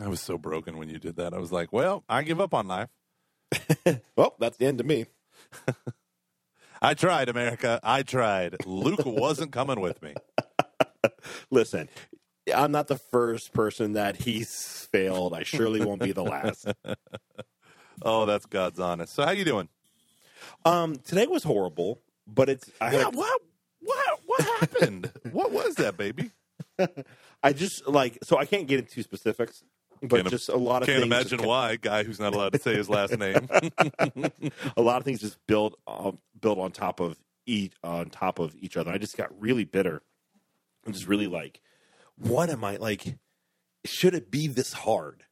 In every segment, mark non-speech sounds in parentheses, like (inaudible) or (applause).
I was so broken when you did that. I was like, well, I give up on life. (laughs) Well, that's the end of me. (laughs) I tried, America. I tried. Luke wasn't coming with me. (laughs) Listen, I'm not the first person that he's failed. I surely won't be the last. Oh, that's God's honest. So how you doing? Um, today was horrible, but it's I had Yeah, a- what what what happened? what was that, baby? I just like so I can't get into specifics, but Can't- just a lot of Can't things imagine why. Guy who's not allowed to say his last name. (laughs) (laughs) a lot of things just built um, built on top of each on top of each other. I just got really bitter. I'm just really like, what am I like? Should it be this hard?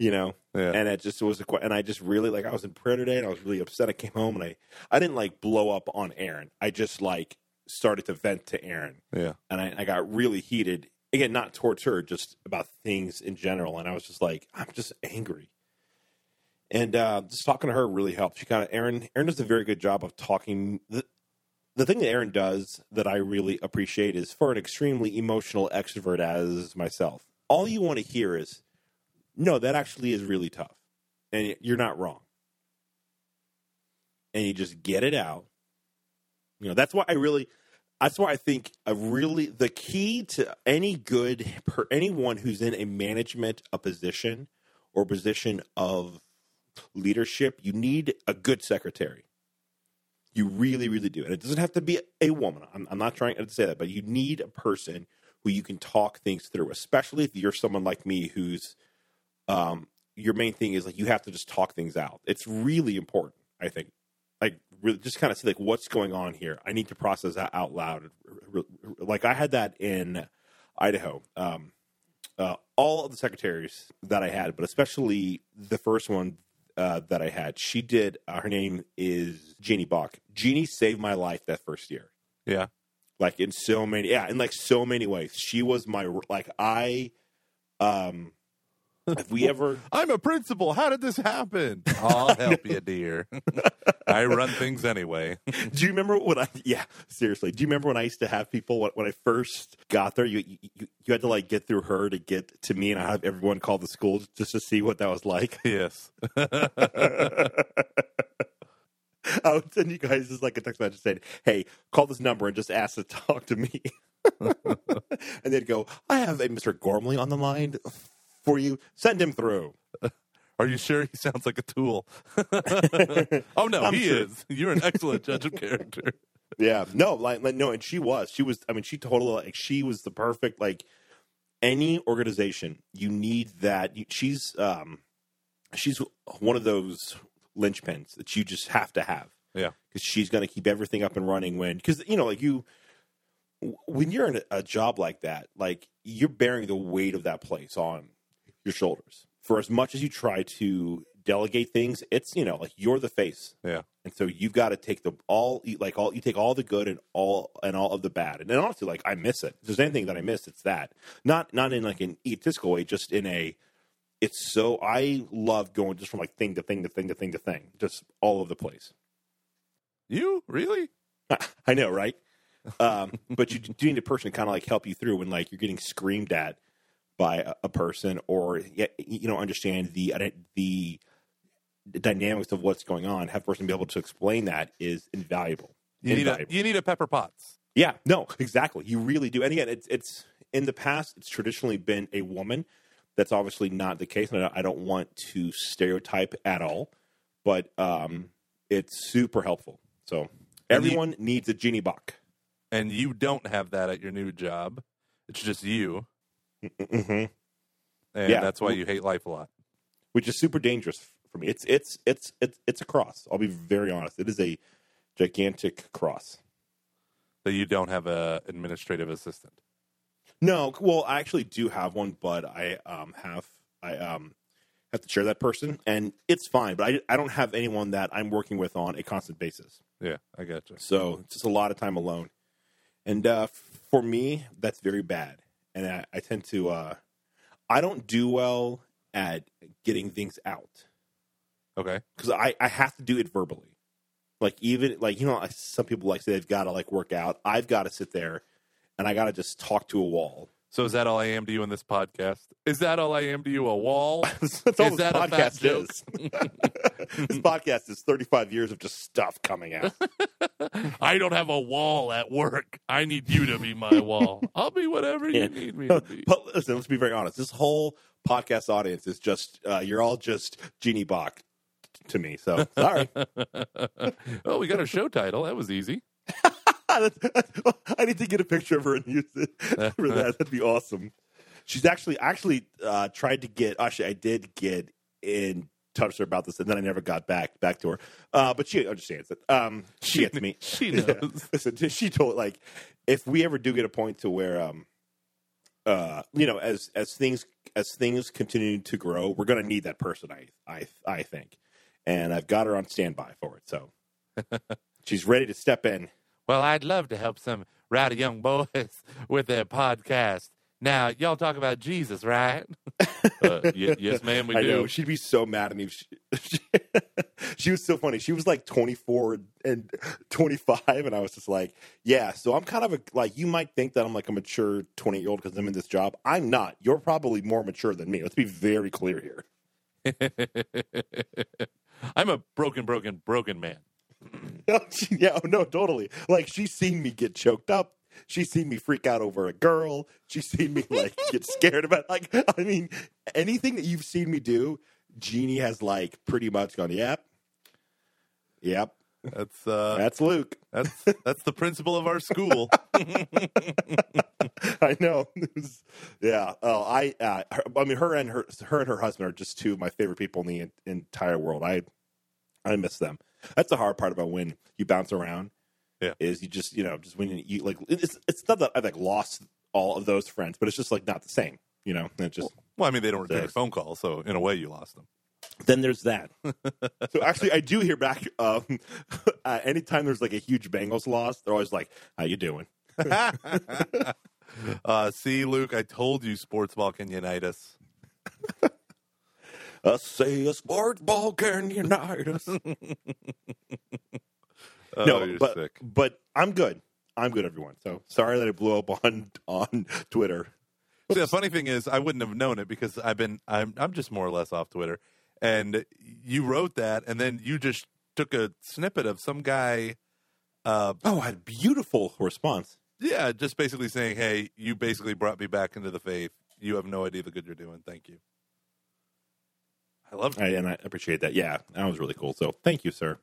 You know, Yeah. and it just was a and I just really like I was in prayer today and I was really upset. I came home and I I didn't like blow up on Aaron. I just like started to vent to Aaron yeah. and I, I got really heated again, not towards her, just about things in general. And I was just like, I'm just angry. And uh, just talking to her really helped. She kind of Aaron. Aaron does a very good job of talking. The, the thing that Aaron does that I really appreciate is for an extremely emotional extrovert as myself. All you want to hear is, "No, that actually is really tough, and you're not wrong." And you just get it out. You know, that's why I really that's why I think a really the key to any good per anyone who's in a management a position or position of leadership, you need a good secretary. You really, really do, and it doesn't have to be a woman. I'm, I'm not trying to say that, but you need a person who you can talk things through, especially if you're someone like me who's um, your main thing is like you have to just talk things out. It's really important, I think really just kind of see like what's going on here. I need to process that out loud. Like I had that in Idaho. Um, uh, all of the secretaries that I had, but especially the first one uh, that I had, she did. Uh, her name is Jeannie Bach. Jeannie saved my life that first year. Yeah. Like in so many, yeah, in like so many ways. She was my like I. Um, if we ever (laughs) I'm a principal. How did this happen? I'll (laughs) help you, dear. (laughs) I run things anyway. Do you remember when I? Yeah, seriously. Do you remember when I used to have people when, when I first got there? You, you you had to like get through her to get to me, and I have everyone call the school just to see what that was like. yes. I would send you guys just like a text message saying, "Hey, call this number and just ask to talk to me." and they'd go, "I have a Mr. Gormley on the line for you. Send him through." Are you sure he sounds like a tool? (laughs) oh no, I'm he sure. is. You're an excellent judge of character. Yeah, no, like, like no, and she was. She was. I mean, she totally like she was the perfect like any organization. You need that. You, she's um, she's one of those linchpins that you just have to have. Yeah. because she's going to keep everything up and running when because you know like you when you're in a job like that, like you're bearing the weight of that place on your shoulders. For as much as you try to delegate things, it's you know like you're the face. Yeah. and so you've got to take the all like all you take all the good and all and all of the bad. And then honestly like i miss it. If there's anything that i miss it's that. Not not in like an egotistical way just in a it's so i love going just from like thing to thing to thing to thing to thing just all over the place. You? Really? (laughs) i know right? Um, but you do need a person to kind of like help you through when like you're getting screamed at by a, a person or you know understand the the dynamics of what's going on have a person be able to explain that is invaluable You need a you need a Pepper Potts. Yeah, no, exactly. You really do. And again, it's it's in the past, it's traditionally been a woman. That's obviously not the case, and I don't want to stereotype at all, but um, it's super helpful. So And you- everyone needs a Jeannie Bach. And you don't have that at your new job. It's just you. Hmm And Yeah. that's why you hate life a lot. which is super dangerous for me. It's it's it's it's it's a cross. I'll be very honest. It is a gigantic cross. That you don't have a administrative assistant. No, well, I actually do have one, but I um, have I um, have to share that person, and it's fine. But I I don't have anyone that I'm working with on a constant basis. Yeah, I got you. So it's just a lot of time alone, and uh, for me, that's very bad. And I, I tend to uh, I don't do well at getting things out Okay. because I, I have to do it verbally. Like even like you know some people like say they've got to like work out. I've got to sit there and I got to just talk to a wall So is that all I am to you in this podcast? Is that all I am to you? A wall? (laughs) That's all Is this that podcast is. (laughs) this podcast is 35 years of just stuff coming out. (laughs) I don't have a wall at work. I need you to be my wall. I'll be whatever you need me to be. But listen, let's be very honest. This whole podcast audience is just, uh, you're all just Jeannie Bach to me. So sorry. (laughs) oh, we got a show title. That was easy. (laughs) That's- that's- I need to get a picture of her and use it for that. That'd be awesome. She's actually actually uh, tried to get. Actually, I did get in touch with her about this, and then I never got back back to her. Uh, but she understands it. Um, she gets me. (laughs) She Yeah. knows. (laughs) Listen, she told like if we ever do get a point to where um uh you know as as things as things continue to grow, we're gonna need that person. I I I think, and I've got her on standby for it. So (laughs) she's ready to step in. Well, I'd love to help some rowdy young boys with their podcast. Now, y'all talk about Jesus, right? (laughs) uh, y- yes, ma'am, we I do. know she'd be so mad at me. If she, she, (laughs) she was so funny. She was like 24 and 25, and I was just like, "Yeah." So I'm kind of a like you might think that I'm like a mature 20 year old because I'm in this job. I'm not. You're probably more mature than me. Let's be very clear here. (laughs) I'm a broken, broken, broken man. Yeah, no, totally. Like she's seen me get choked up. She's seen me freak out over a girl. She's seen me like get (laughs) scared about. Like, I mean, anything that you've seen me do, Jeannie has like pretty much gone. Yep, yep. That's uh, That's Luke. that's that's the principal of our school. (laughs) I know. Was- (laughs) yeah. Oh, I. Uh, her, I mean, her and her her and her husband are just two of my favorite people in the en- entire world. I I miss them. That's the hard part about when you bounce around. Yeah. Is you just you know just when you, you like it's it's not that I've like lost all of those friends, but it's just like not the same. You know, it just well, I mean, they don't return your phone calls, so in a way, you lost them. then there's that. (laughs) so actually, I do hear back. Um, (laughs) uh, anytime there's like a huge Bengals loss, they're always like, "How you doing?" (laughs) uh, see, Luke, I told you, sports ball can unite us. I say a sports ball can unite us. Oh, no, but sick. but I'm good. I'm good, everyone. So sorry that I blew up (laughs) on on Twitter. See, the funny thing is, I wouldn't have known it because I've been, I'm, I'm just more or less off Twitter. And you wrote that, and then you just took a snippet of some guy, uh, Oh, I had a beautiful response. yeah, just basically saying, "Hey, you basically brought me back into the faith. You have no idea the good you're doing. Thank you." I love it. And I appreciate that. Yeah, that was really cool. So thank you, sir.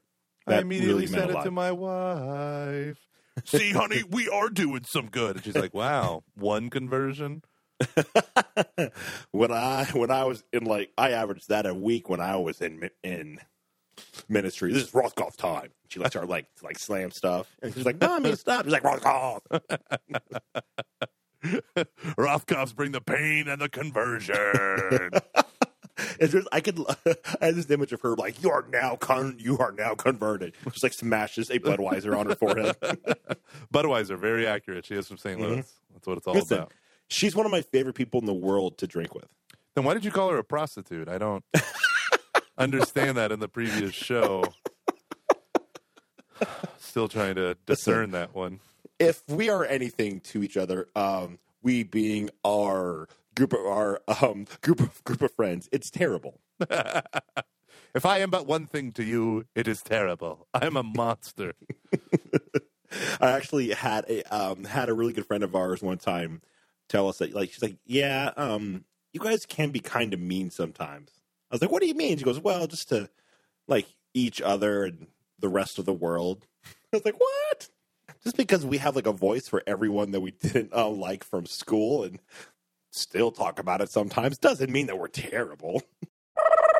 I immediately really said it to my wife. (laughs) See, honey, we are doing some good. And she's like, "Wow, one conversion." (laughs) when I when I was in like I averaged that a week when I was in in ministry. This is Rothkopf time. She like her like like slam stuff, and she's like, "Mommy, stop!" She's like, "Rothkopf." (laughs) Rothkopfs bring the pain and the conversion. (laughs) Just I could (laughs) I had this image of her like, "You are now con you are now converted." Just like smashes a Budweiser on her forehead. (laughs) Budweiser, very accurate. She is from St. Louis. That's what it's all Mm-hmm. Listen, about. she's one of my favorite people in the world to drink with. Then why did you call her a prostitute? I don't understand that in the previous show. (sighs) Still trying to discern that one. if we are anything to each other, um, we being our group of our um, group of group of friends, it's terrible. (laughs) If I am but one thing to you, it is terrible. I'm a monster. (laughs) I actually had a um, had a really good friend of ours one time tell us that like she's like, yeah, um, you guys can be kind of mean sometimes. I was like, what do you mean? She goes, well, just to like each other and the rest of the world. (laughs) I was like, what? Just because we have like a voice for everyone that we didn't uh, like from school and still talk about it sometimes doesn't mean that we're terrible.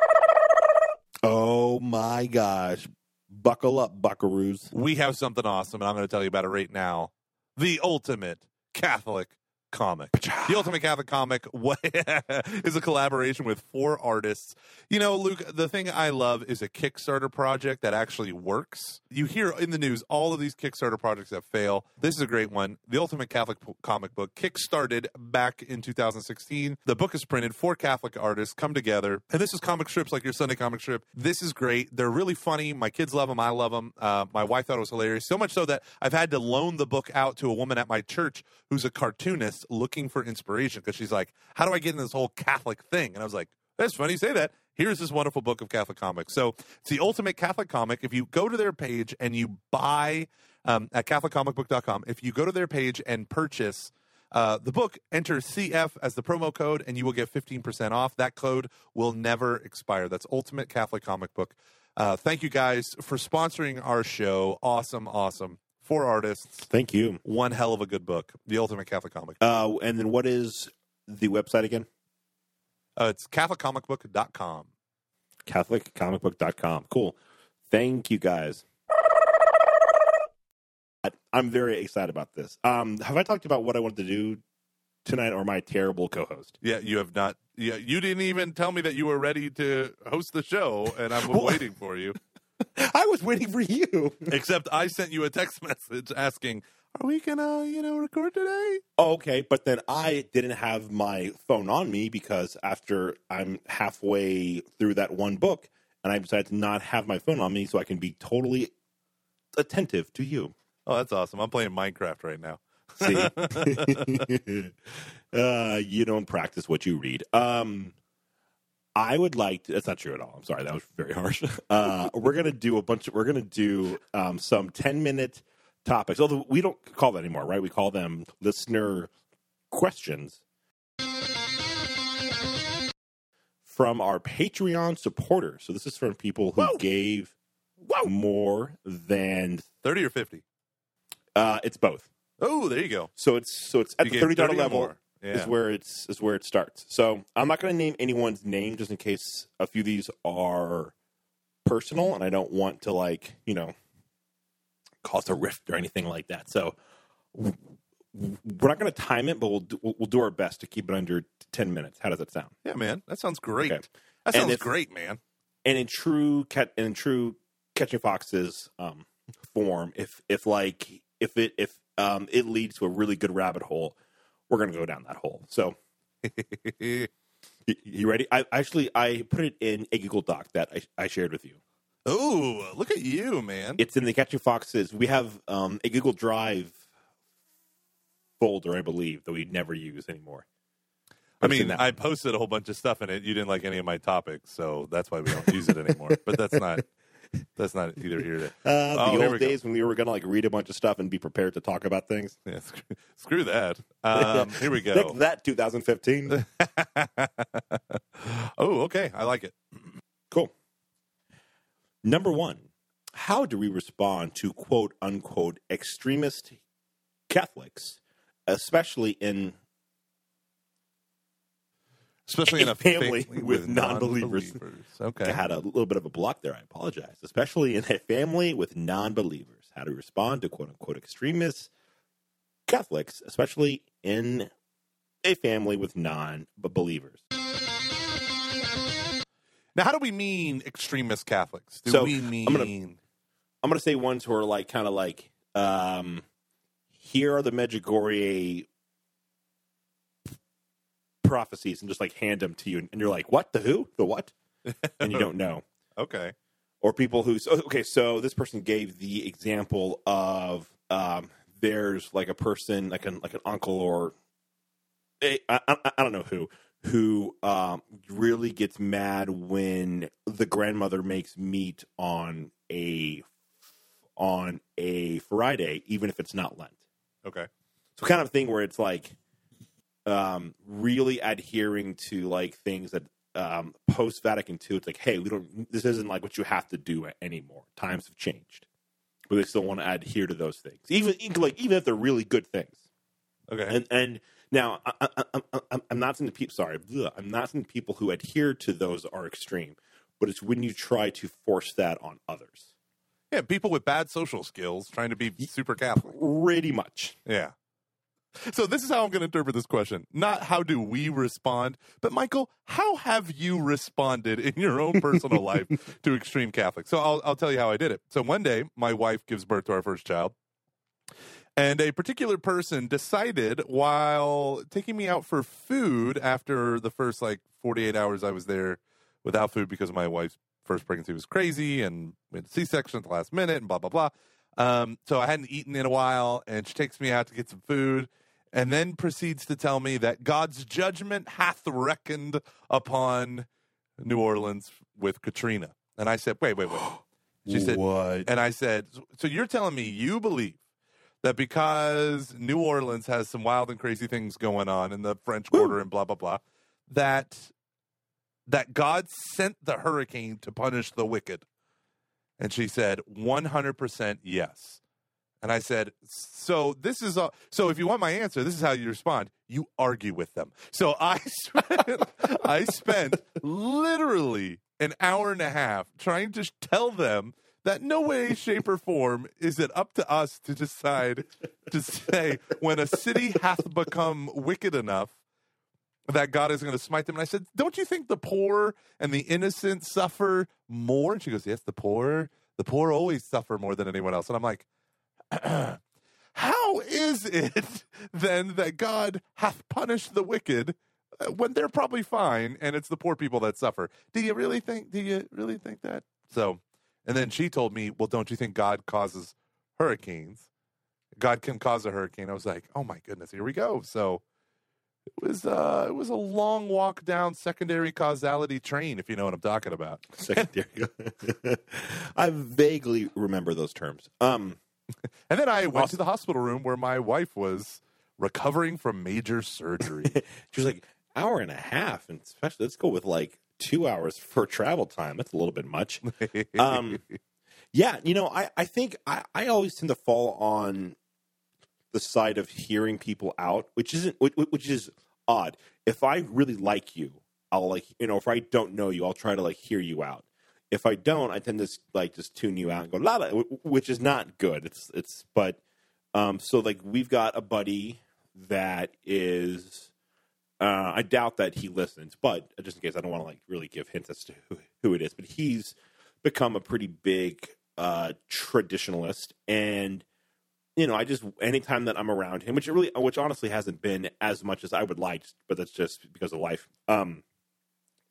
(laughs) oh my gosh. Buckle up, buckaroos. We have something awesome, and I'm going to tell you about it right now. The ultimate Catholic comic. The Ultimate Catholic Comic (laughs) is a collaboration with four artists. You know, Luke, the thing I love is a Kickstarter project that actually works. You hear in the news all of these Kickstarter projects that fail. This is a great one. The Ultimate Catholic Comic Book kickstarted back in 2016. The book is printed. Four Catholic artists come together, and this is comic strips like your Sunday comic strip. This is great. They're really funny. My kids love them. I love them. Uh, my wife thought it was hilarious. So much so that I've had to loan the book out to a woman at my church who's a cartoonist looking for inspiration because she's like, "How do I get in this whole Catholic thing?" And I was like, "That's funny you say that." Here's this wonderful book of Catholic comics. So it's the ultimate Catholic comic. If you go to their page and you buy um, at CatholicComicBook.com, if you go to their page and purchase uh, the book, enter CF as the promo code, and you will get 15% off. That code will never expire. That's Ultimate Catholic Comic Book. Uh, thank you guys for sponsoring our show. Awesome, awesome. Four artists, Thank you. one hell of a good book. The Ultimate Catholic Comic. Uh, and then what is the website again? Uh, it's CatholicComicBook.com. CatholicComicBook.com. Cool. Thank you guys. I'm very excited about this. Um, have I talked about what I wanted to do tonight, or my terrible co-host? Yeah, you have not. Yeah, you didn't even tell me that you were ready to host the show, and I'm (laughs) Well- waiting for you. (laughs) I was waiting for you. Except I sent you a text (laughs) message asking, "Are we gonna, you know, record today?" Okay, but then I didn't have my phone on me because after I'm halfway through that one book, and I decided to not have my phone on me so I can be totally attentive to you. Oh, that's awesome. I'm playing Minecraft right now. See, (laughs) uh, you don't practice what you read. Um, I would like. To, that's not true at all. I'm sorry, that was very harsh. (laughs) Uh, we're gonna do a bunch. Of, we're gonna do um, some 10 minute topics. Although we don't call that anymore, right? We call them listener questions from our Patreon supporters. So this is from people who Whoa. gave more than. Thirty or fifty? Uh, it's both. Oh, there you go. So it's so it's at You the thirty dollar 30 level more. Yeah. is where it's is where it starts. So I'm not going to name anyone's name just in case a few of these are personal, and I don't want to like you know cause a rift or anything like that. So we're not going to time it, but we'll do, we'll, we'll do our best to keep it under ten minutes. How does that sound? yeah, man, that sounds great. Okay. That sounds if- great, man. And in true cat in true catching foxes um, form, if if like if it if um, it leads to a really good rabbit hole, we're going to go down that hole. So (laughs) You, you ready? I actually I put it in a Google Doc that I, I shared with you. oh, look at you, man. It's in the Catching Foxes. We have um, a Google Drive folder, I believe, that we never use anymore. I mean, I posted a whole bunch of stuff in it. You didn't like any of my topics, so that's why we don't use it anymore. But that's not that's not either here to Uh, Oh, the old go. days when we were gonna like read a bunch of stuff and be prepared to talk about things. (laughs) yeah, screw, screw that. (laughs) Um, here we go. Take that, 2015. (laughs) oh, okay. I like it. cool. Number one, how do we respond to quote unquote extremist Catholics, especially in Especially (laughs) in A family family with non-believers. non-believers. I Okay. had a little bit of a block there. I apologize. Especially in a family with non believers. How to respond to quote unquote extremists, Catholics, especially in a family with non believers. Now, how do we mean extremist Catholics? Do So, we mean? I'm gonna- I'm going to say ones who are like, kind of like, um, here are the Medjugorje prophecies and just like hand them to you. And you're like, what? The who? The what? And you don't know. (laughs) okay. or people who so- okay so this person gave the example of um there's like a person like an like an uncle or a, I, I, I don't know who who um really gets mad when the grandmother makes meat on a on a Friday even if it's not Lent Okay. so kind of thing where it's like um, really adhering to like things that um, post Vatican II. It's like, hey, we don't. This isn't like what you have to do anymore. Times have changed, but they still want to adhere to those things, even, even like even if they're really good things. Okay. And and now I, I, I, I'm- I'm not saying the people. Sorry, bleh, I'm not saying people who adhere to those are extreme, but it's when you try to force that on others. yeah, people with bad social skills trying to be super Catholic. Pretty much. Yeah. So this is how I'm going to interpret this question. Not how do we respond, but Michael, how have you responded in your own personal (laughs) life to extreme Catholics? So I'll I'll tell you how I did it. So one day, my wife gives birth to our first child. And a particular person decided while taking me out for food after the first like 48 hours I was there without food because my wife's first pregnancy was crazy and we had a C-section at the last minute and blah, blah, blah. Um, so I hadn't eaten in a while and she takes me out to get some food and then proceeds to tell me that God's judgment hath reckoned upon New Orleans with Katrina. And I said, wait, wait, wait. (gasps) She said, "What?" and I said, so you're telling me you believe that because New Orleans has some wild and crazy things going on in the French Quarter and blah blah blah, that that God sent the hurricane to punish the wicked? And she said, 100% yes. And I said, so this is a, so if you want my answer, this is how you respond. You argue with them. So (laughs) I spent, I spent literally an hour and a half trying to tell them that no way, shape, or form is it up to us to decide to say when a city hath become wicked enough that God is going to smite them. And I said, Don't you think the poor and the innocent suffer more? And she goes, Yes, the poor, the poor always suffer more than anyone else. And I'm like, (clears throat) How is it (laughs) then that God hath punished the wicked uh, when they're probably fine and it's the poor people that suffer? Do you really think, do you really think that? So, and then she told me, Well, don't you think God causes hurricanes? God can cause a hurricane. I was like, Oh my goodness, here we go. So, it was uh, it was a long walk down secondary causality train, if you know what I'm talking about. Secondary. (laughs) I vaguely remember those terms. Um, (laughs) And then I went to the hospital room where my wife was recovering from major surgery. (laughs) she was like, hour and a half, and especially let's go with like two hours for travel time. That's a little bit much. (laughs) Um, Yeah, you know, I, I think I, I always tend to fall on the side of hearing people out, which isn't which, which is odd. If I really like you, I'll like you know, if I don't know you, I'll try to like hear you out. If I don't, I tend to like just tune you out and go la la, wh- which is not good. It's it's but um so like we've got a buddy that is uh, I doubt that he listens, but just in case, I don't want to like really give hints as to who, who it is. But he's become a pretty big uh, traditionalist, and you know, I just anytime that I'm around him, which really, which honestly hasn't been as much as I would like, but that's just because of life. Um,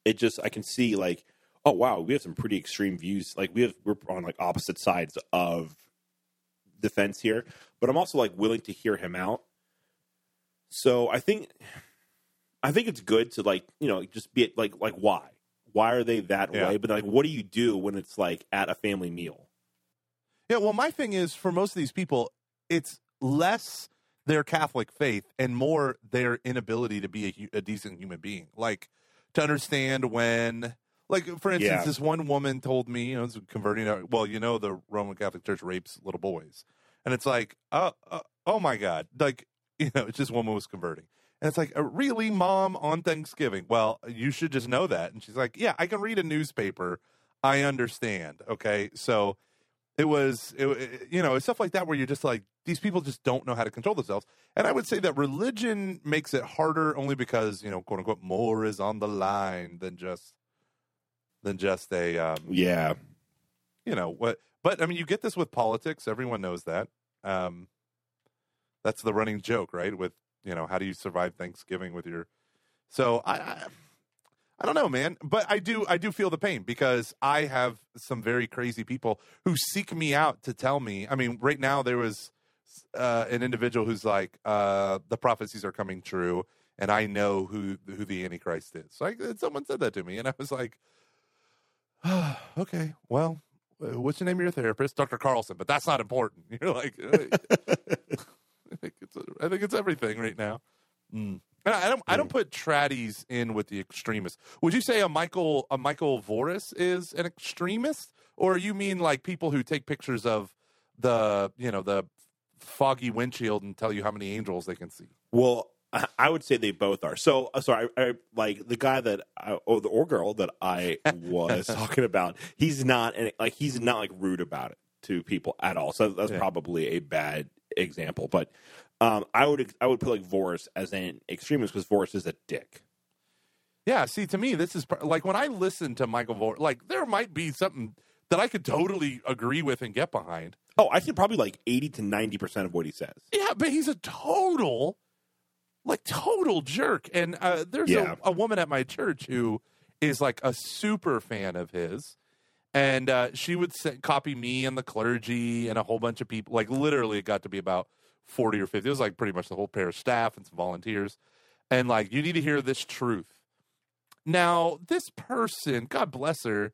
it just I can see like, oh wow, we have some pretty extreme views. Like we have we're on like opposite sides of the fence here, but I'm also like willing to hear him out. So I think I think it's good to like you know just be like like why why are they that Yeah. way? But like what do you do when it's like at a family meal? yeah, well, my thing is for most of these people, it's less their Catholic faith and more their inability to be a, a decent human being. Like to understand when, like for instance, Yeah. this one woman told me, you know, converting. Well, you know, the Roman Catholic Church rapes little boys, and it's like, oh, uh, oh my God, like (laughs) you know, it's just woman was converting. And it's like, uh, really, mom, on Thanksgiving? Well, you should just know that. And she's like, yeah, I can read a newspaper. I understand. Okay. So it was, it, it- you know, it's stuff like that where you're just like, these people just don't know how to control themselves. And I would say that religion makes it harder only because, you know, quote unquote, more is on the line than just, than just a, um, Yeah, you know what but i mean you get this with politics. Everyone knows that. Um that's the running joke right? With you know how do you survive thanksgiving with your so i i, I don't know man but i do i do feel the pain because i have some very crazy people who seek me out to tell me i mean right now there was uh, an individual who's like uh the prophecies are coming true and i know who who the antichrist is. Like someone said that to me and i was like (sighs) okay, well, uh, what's the name of your therapist? Dr. Carlson, but that's not important. (laughs) You're like, uh, (laughs) I think it's I think it's everything right now. Mm. And I I don't I don't put tradies in with the extremists. Would you say a Michael a Michael Voris is an extremist, or you mean like people who take pictures of the you know the foggy windshield and tell you how many angels they can see? Well, I- I would say they both are. So, uh, sorry, I, I, like the guy that I, or the or girl that I was (laughs) talking about. He's not any- like he's not like rude about it to people at all. So that's Yeah. probably a bad example. But um, I would I would put like Voris as an extremist because Voris is a dick. Yeah, see, to me, this is like when I listen to Michael Vor, like there might be something that I could totally agree with and get behind. Oh, I think probably like eighty to ninety percent of what he says. Yeah, but he's a total, like total jerk. And uh, there's Yeah. a, a woman at my church who is like a super fan of his, and uh, she would say, copy me and the clergy and a whole bunch of people. Like literally, it got to be about 40 or 50. It was like pretty much the whole pair of staff and some volunteers. And like, you need to hear this truth. Now, this person, God bless her,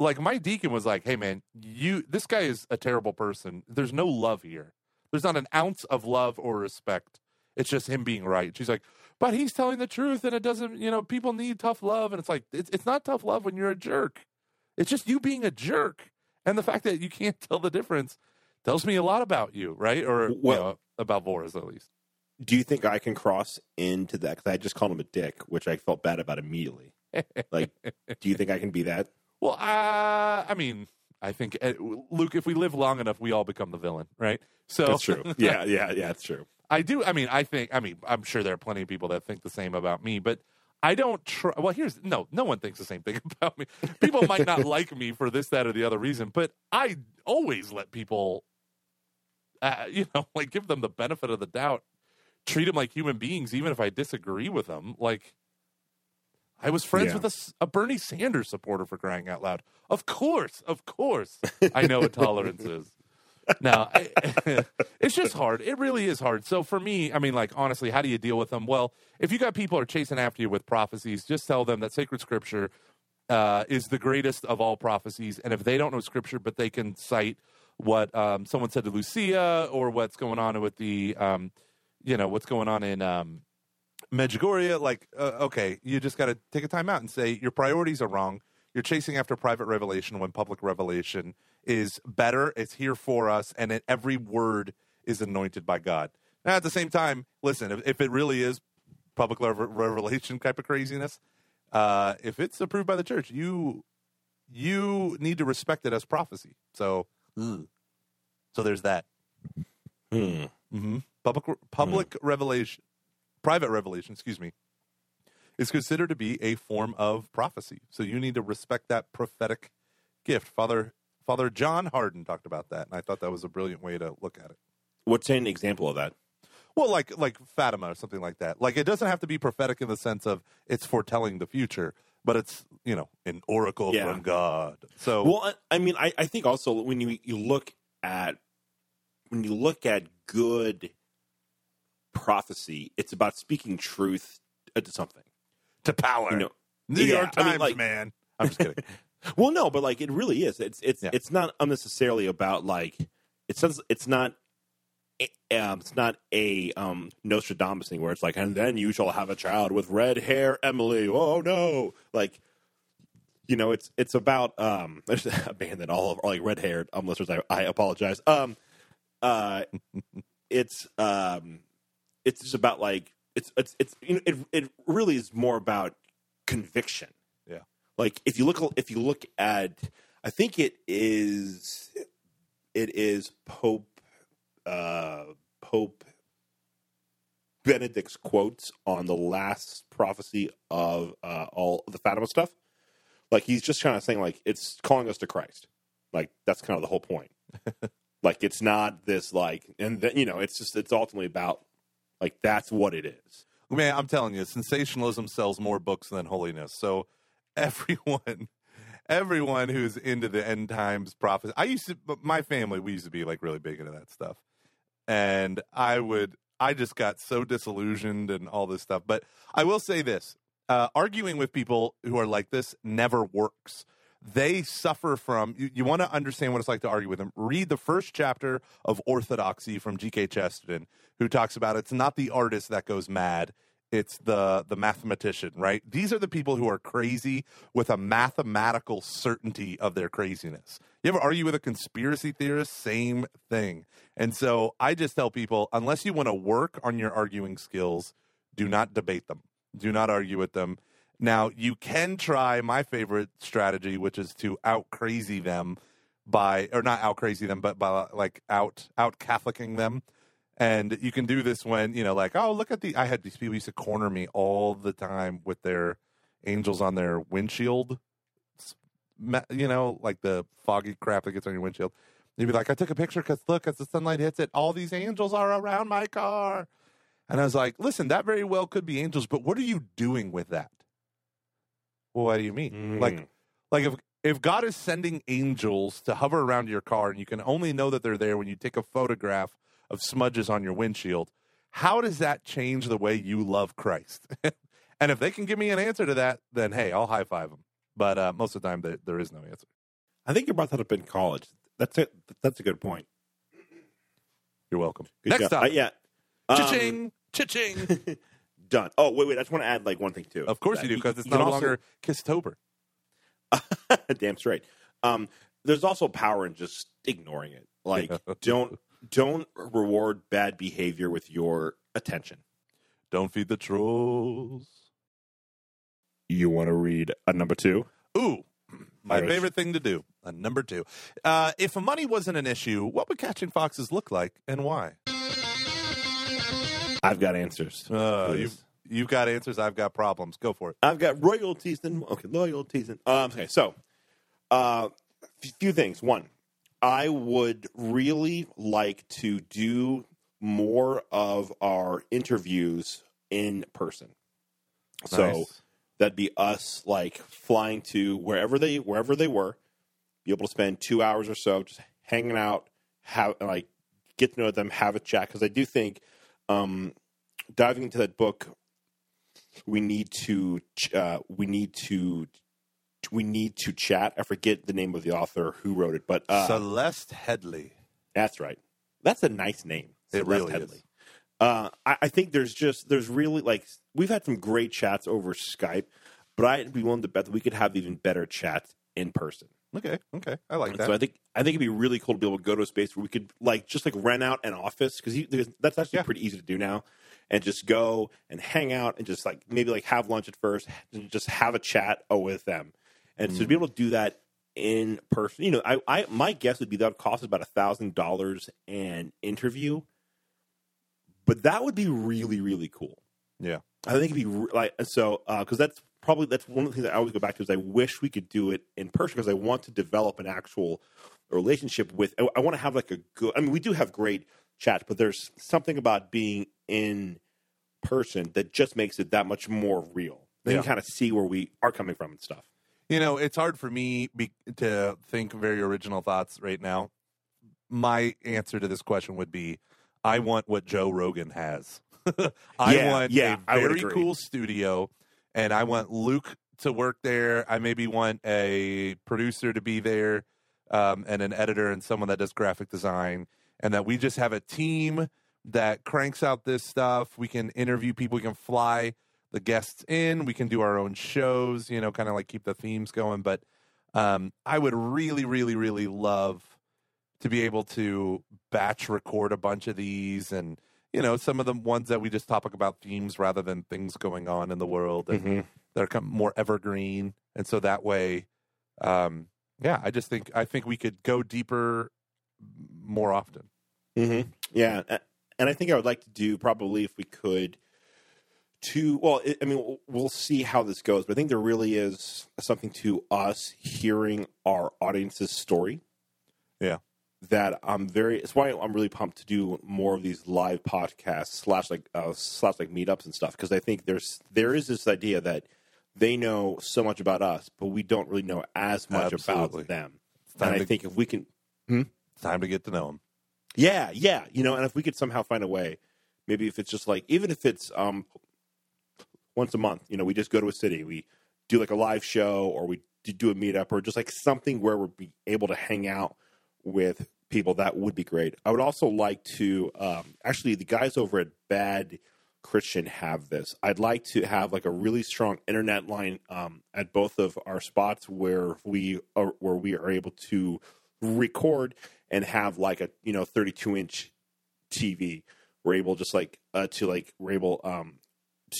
like my deacon was like, "Hey man, you this guy is a terrible person. There's no love here. There's not an ounce of love or respect. It's just him being right." She's like, "But he's telling the truth and it doesn't, you know, people need tough love and it's like it's it's not tough love when you're a jerk. It's just you being a jerk. And the fact that you can't (laughs) tell the difference tells me a lot about you, right? Or Well- you know, about Vora's at least. Do you think I can cross into that? Because I just called him a dick, which I felt bad about immediately. Like, do you think I can be that? (laughs) Well, uh, I mean, I think uh, Luke, if we live long enough, we all become the villain, right? So That's true. (laughs) Yeah, yeah, yeah. That's true. I do. I mean, I think. I mean, I'm sure there are plenty of people that think the same about me, but I don't. Try, well, here's no. No one thinks the same thing (laughs) about me. People might not (laughs) like me for this, that, or the other reason, but I always let people, uh, you know, (laughs) like give them the benefit of the doubt, treat them like human beings, even if I disagree with them. Like, I was friends Yeah. with a Bernie Sanders supporter for crying out loud. Of course, of course, I know what tolerance is. No, I, (laughs) it's just hard. It really is hard. So for me, I mean, like honestly, how do you deal with them? Well, if you got people are chasing after you with prophecies, just tell them that sacred scripture uh, is the greatest of all prophecies. And if they don't know scripture, but they can cite what um, someone said to Lucia or what's going on with the, um, you know, what's going on in um, Medjugorje, like, uh, okay, you just got to take a time out and say your priorities are wrong. You're chasing after private revelation when public revelation is better. It's here for us, and it, every word is anointed by God. Now, at the same time, listen, if, if it really is public rev- revelation type of craziness, uh, if it's approved by the church, you you need to respect it as prophecy. So, so there's that. Hmm. Mm-hmm. Public public revelation, private revelation, excuse me, is considered to be a form of prophecy. So you need to respect that prophetic gift. Father Father John Hardon talked about that, and I thought that was a brilliant way to look at it. What's an example of that? Well, like like Fatima or something like that. Like it doesn't have to be prophetic in the sense of it's foretelling the future, but it's you know an oracle Yeah. from God. So Well, I, I mean, I, I think also when you you look at when you look at good prophecy, it's about speaking truth to something. to power, You know, New yeah, York I mean, Times, like- man. I'm just kidding. (laughs) Well, no, but like it really is. It's it's Yeah. it's not unnecessarily about like it's it's not um it's not a um Nostradamus thing where it's like and then you shall have a child with red hair, Emily. Oh no, like you know it's it's about um (laughs) there's a band that all of like red haired um listeners. I, I apologize. Um, uh, (laughs) it's um it's just about like it's it's it's you know, it it really is more about conviction like if you look if you look at i think it is it is pope uh pope benedict's quotes on the last prophecy of uh all the fatima stuff. Like he's just kind of saying like it's calling us to christ. Like that's kind of the whole point. (laughs) Like it's not this like and then you know it's just it's ultimately about like that's what it is. Man, I'm telling you, sensationalism sells more books than holiness. So everyone, everyone who's into the end times prophecy, I used to, my family, we used to be like really big into that stuff, and I would, I just got so disillusioned and all this stuff. But I will say this: uh, arguing with people who are like this never works. They suffer from. You, you want to understand what it's like to argue with them. Read the first chapter of Orthodoxy from G.K. Chesterton, who talks about it's not the artist that goes mad, it's the the mathematician, right? These are the people who are crazy with a mathematical certainty of their craziness. You ever argue with a conspiracy theorist? Same thing. And so I just tell people, unless you want to work on your arguing skills, do not debate them. Do not argue with them. Now you can try my favorite strategy, which is to out crazy them by, or not out crazy them, but by like out out Catholicing them. And you can do this when you know, like, oh, look at the. I had these people used to corner me all the time with their angels on their windshield. You know, like the foggy crap that gets on your windshield. You'd be like, I took a picture because look, as the sunlight hits it, all these angels are around my car. And I was like, listen, that very well could be angels, but what are you doing with that? Well, what do you mean? Mm. Like, like if if God is sending angels to hover around your car and you can only know that they're there when you take a photograph of smudges on your windshield. How does that change the way you love Christ? (laughs) and if they can give me an answer to that, then hey, I'll high five them. But uh, most of the time, there, there is no answer. I think you brought that up in college. That's it. That's a good point. You're welcome. Good Next job. up, Uh, yeah. Um, cha-ching, cha-ching. (laughs) done. Oh wait, wait. I just want to add like one thing too. of course you do, because it's no also- longer Kisstober. (laughs) Damn straight. Um, there's also power in just ignoring it. Like, don't don't reward bad behavior with your attention. Don't feed the trolls. You want to read a number two? Ooh, my Irish. favorite thing to do. A number two. Uh, if money wasn't an issue, what would catching foxes look like and why? I've got answers. Uh, Please. you've, you've got answers. I've got problems. Go for it. I've got royalties and okay, loyalties and um. Okay, so uh, f- few things. One, I would really like to do more of our interviews in person. So that'd be us like flying to wherever they wherever they were, be able to spend two hours or so just hanging out, have like get to know them, have a chat. Because I do think um, diving into that book, we need to ch- uh, we need to we need to chat. I forget the name of the author who wrote it, but uh, Celeste Headlee. that's right. That's a nice name. It Celeste really Headlee. is. Uh, I, I think there's just there's really like we've had some great chats over Skype, but I'd be willing to bet that we could have even better chats in person. Okay, okay, I like that. So I think I think it'd be really cool to be able to go to a space where we could like just like rent out an office because that's actually Yeah. pretty easy to do now, and just go and hang out and just like maybe like have lunch at first, and just have a chat oh, with them, and so to be Mm. able to do that in person, you know, I, I my guess would be that would cost about a thousand dollars an interview, but that would be really really cool. Yeah. I think it'd be re- like so because that's probably that's one of the things I always go back to is I wish we could do it in person because I want to develop an actual relationship with. I, I want to have like a good. I mean, we do have great chats, but there's something about being in person that just makes it that much more real. Then Yeah. you kind of see where we are coming from and stuff. You know, it's hard for me be, to think very original thoughts right now. My answer to this question would be I want what Joe Rogan has. (laughs) I Yeah, want yeah, a very cool studio, and I want Luke to work there. I maybe want a producer to be there, um, and an editor and someone that does graphic design, and that we just have a team that cranks out this stuff. We can interview people. We can fly the guests in. We can do our own shows. You know, kind of like keep the themes going. But um, I would really, really, really love to be able to batch record a bunch of these and you know some of the ones that we just talk about themes rather than things going on in the world and Mm-hmm. that are more evergreen and so that way um yeah i just think i think we could go deeper more often Mm-hmm. Yeah, and I think I would like to do probably if we could. To well, I mean, we'll- see how this goes, but I think there really is something to us hearing our audience's story. Yeah. that I'm very. It's why I'm really pumped to do more of these live podcasts slash like uh, slash like meetups and stuff because I think there's there is this idea that they know so much about us, but we don't really know as much Absolutely. about them. And I think if we can it's time to get to know them yeah, yeah, you know, and if we could somehow find a way, maybe if it's just like even if it's um once a month, you know, we just go to a city, we do like a live show, or we do- a meetup, or just like something where we're be able to hang out with people. That would be great. I would also like to um, actually the guys over at Bad Christian have this. I'd like to have like a really strong internet line um, at both of our spots where we are where we are able to record and have like a you know 32 inch TV. We're able just like uh, to like we're able um,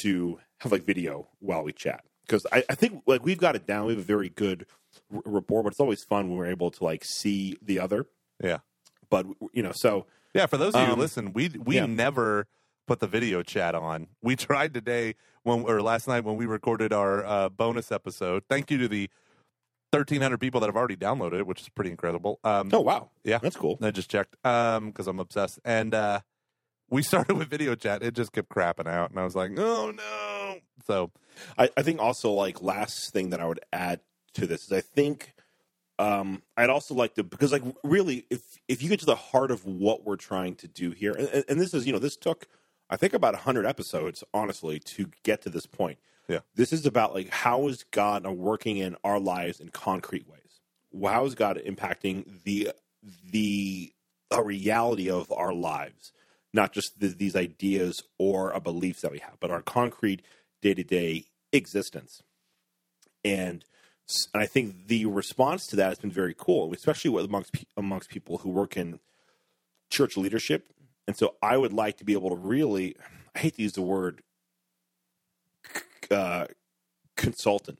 to have like video while we chat because I, I think like we've got it down. We have a very good r- rapport, but it's always fun when we're able to like see the other. Yeah. But you know, so yeah for those of you who Um, listen we we yeah. never put the video chat on we (laughs) tried today when or last night when we recorded our uh, bonus episode thank you to the 1300 people that have already downloaded it which is pretty incredible um oh wow, Yeah. that's cool. I just checked um because I'm obsessed, and uh we started with video chat. It just kept crapping out, and I was like, oh no. So I, I think also like last thing that I would add to this is I think um, I'd also like to because like really, if if you get to the heart of what we're trying to do here, and, and this is you know this took I think about hundred episodes honestly to get to this point. Yeah. this is about like how is God working in our lives in concrete ways? How is God impacting the the a reality of our lives, not just the, these ideas or a beliefs that we have, but our concrete day to day existence. And, and I think the response to that has been very cool, especially amongst amongst people who work in church leadership. And so I would like to be able to really, I hate to use the word uh, consultant,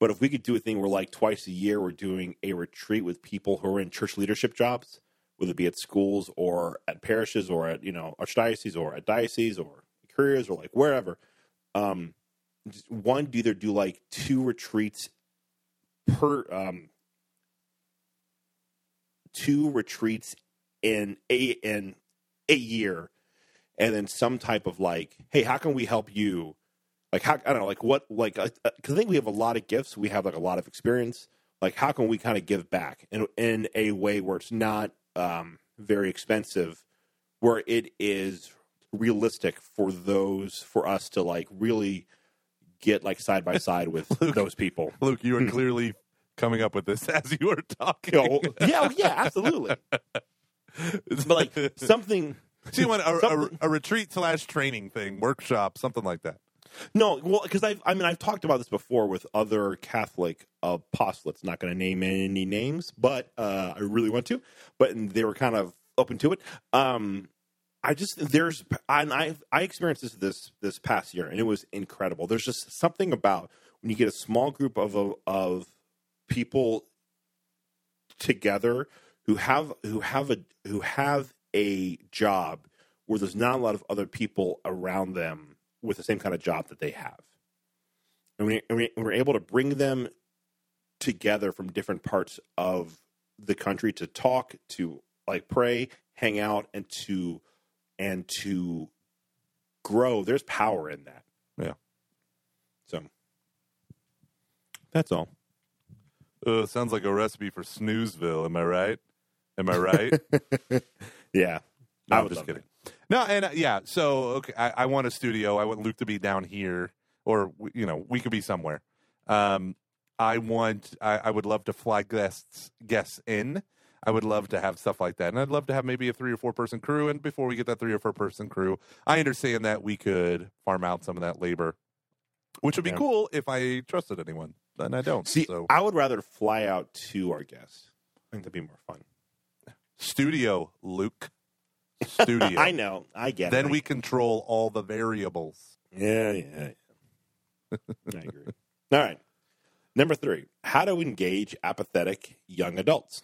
but if we could do a thing where like twice a year we're doing a retreat with people who are in church leadership jobs, whether it be at schools or at parishes or at you know archdiocese or at diocese or careers or like wherever. Um, one to either do like two retreats per um, two retreats in a in a year, and then some type of like, hey, how can we help you? Like how I don't know, like what, like because I think we have a lot of gifts, we have like a lot of experience. Like how can we kind of give back in in a way where it's not um, very expensive, where it is realistic for those for us to like really get like side by (laughs) side with those people. Luke, you are clearly coming up with this (laughs) as you were talking. You know, yeah, oh, yeah, absolutely. (laughs) But like something so you want a, a, a retreat slash training thing, workshop, something like that. No, well, because I've, I mean, I've talked about this before with other Catholic apostolates. Not going to name any names, but uh, I really want to. But they were kind of open to it. Um, I just there's and I I experienced this this this past year, and it was incredible. There's just something about when you get a small group of of people together who have who have a who have a job where there's not a lot of other people around them with the same kind of job that they have. And, we, and, we, and we're able to bring them together from different parts of the country to talk, to like pray, hang out, and to and to grow. There's power in that. Yeah. So that's all. Uh, sounds like a recipe for Snoozeville. Am I right? Am I right? (laughs) Yeah. No, I I'm just kidding. No, and uh, yeah, so okay, I, I want a studio. I want Luke to be down here, or you know, we could be somewhere. Um, I want. I, I would love to fly guests guests in. I would love to have stuff like that, and I'd love to have maybe a three or four person crew. And before we get that three or four person crew, I understand that we could farm out some of that labor, which would be Yeah. cool if I trusted anyone, and I don't. See, so I would rather fly out to our guests. I think that'd be more fun. studio, Luke, studio. I know. I get it. Then we control all the variables. Yeah, yeah. yeah. I agree. All right. Number three, how to engage apathetic young adults.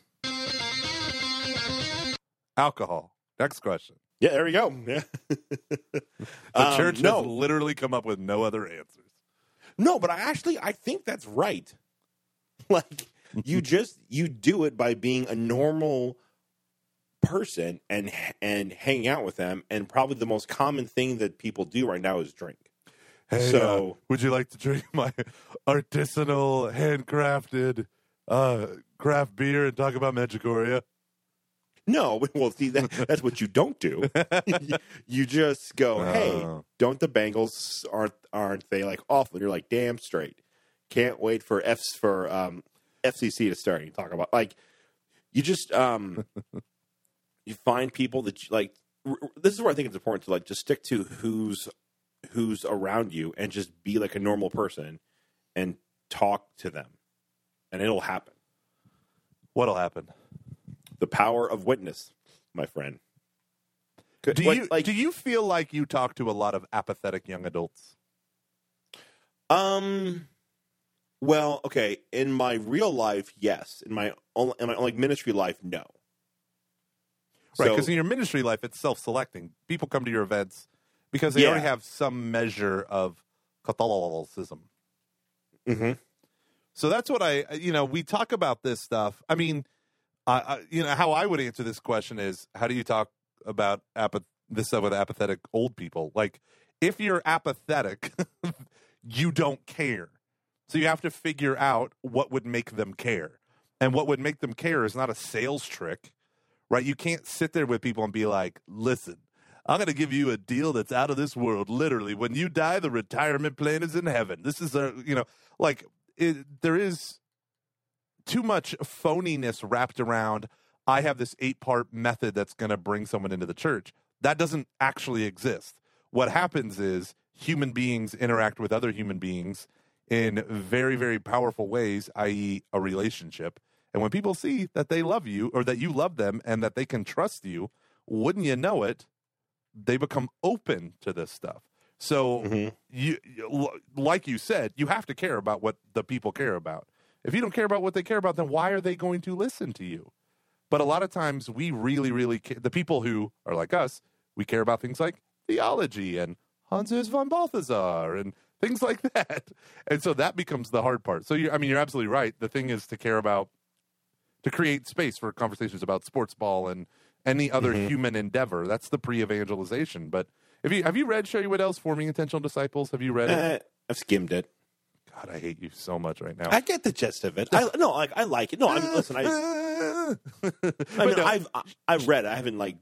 Alcohol. Next question. Yeah, there we go. (laughs) Yeah. The Um, church no, has literally come up with no other answers. no, but I actually I think that's right. (laughs) Like you (laughs) just you do it by being a normal person and and hanging out with them, and probably the most common thing that people do right now is drink. Hey, So- uh, would you like to drink (laughs) my artisanal, handcrafted uh, craft beer and talk about Medjugorje? No, (laughs) well, see, that, that's what you don't do. (laughs) you just go, hey, Oh. don't the Bengals aren't aren't they like awful? And you're like, damn straight. Can't wait for F's for um, FCC to start. You talk about like you just um, you find people that you, like. This is where I think it's important to like just stick to who's who's around you and just be like a normal person and talk to them, and it'll happen. What'll happen? The power of witness, my friend. Do Like- you like- do you feel like you talk to a lot of apathetic young adults? Um. Well, okay. In my real life, yes. In my own, in my like ministry life, no. Right, So- because in your ministry life, it's self-selecting. People come to your events because they Yeah. already have some measure of Catholicism. Mhm. So that's what I, you know, we talk about this stuff. I mean, I, I you know, how I would answer this question is, how do you talk about apath- this stuff with apathetic old people? Like, if you're apathetic, (laughs) you don't care. So you have to figure out what would make them care. And what would make them care is not a sales trick, right? You can't sit there with people and be like, listen, I'm going to give you a deal that's out of this world. Literally, when you die, the retirement plan is in heaven. This is a, you know, like it, there is too much phoniness wrapped around. I have this eight part method that's going to bring someone into the church. That doesn't actually exist. What happens is human beings interact with other human beings in very, very powerful ways, i.e., a relationship. And when people see that they love you or that you love them and that they can trust you, wouldn't you know it, they become open to this stuff. So Mhm. you, you like you said, you have to care about what the people care about. If you don't care about what they care about, then why are they going to listen to you? But a lot of times we really, really care. The people who are like us, we care about things like theology and Hans von Balthasar and things like (laughs) that. And so that becomes the hard part. So you I mean you're absolutely right. The thing is to care about to create space for conversations about sports ball and any other Mhm. human endeavor. That's the pre-evangelization. But if you have you read Sherry Weddell's Forming Intentional Disciples? Have you read it? Eh, I've skimmed it. God, I hate you so much right now. I get the gist of it. I no, like I like it. No, I mean, listen, I, (laughs) I mean, no. I've I've read. it. I haven't like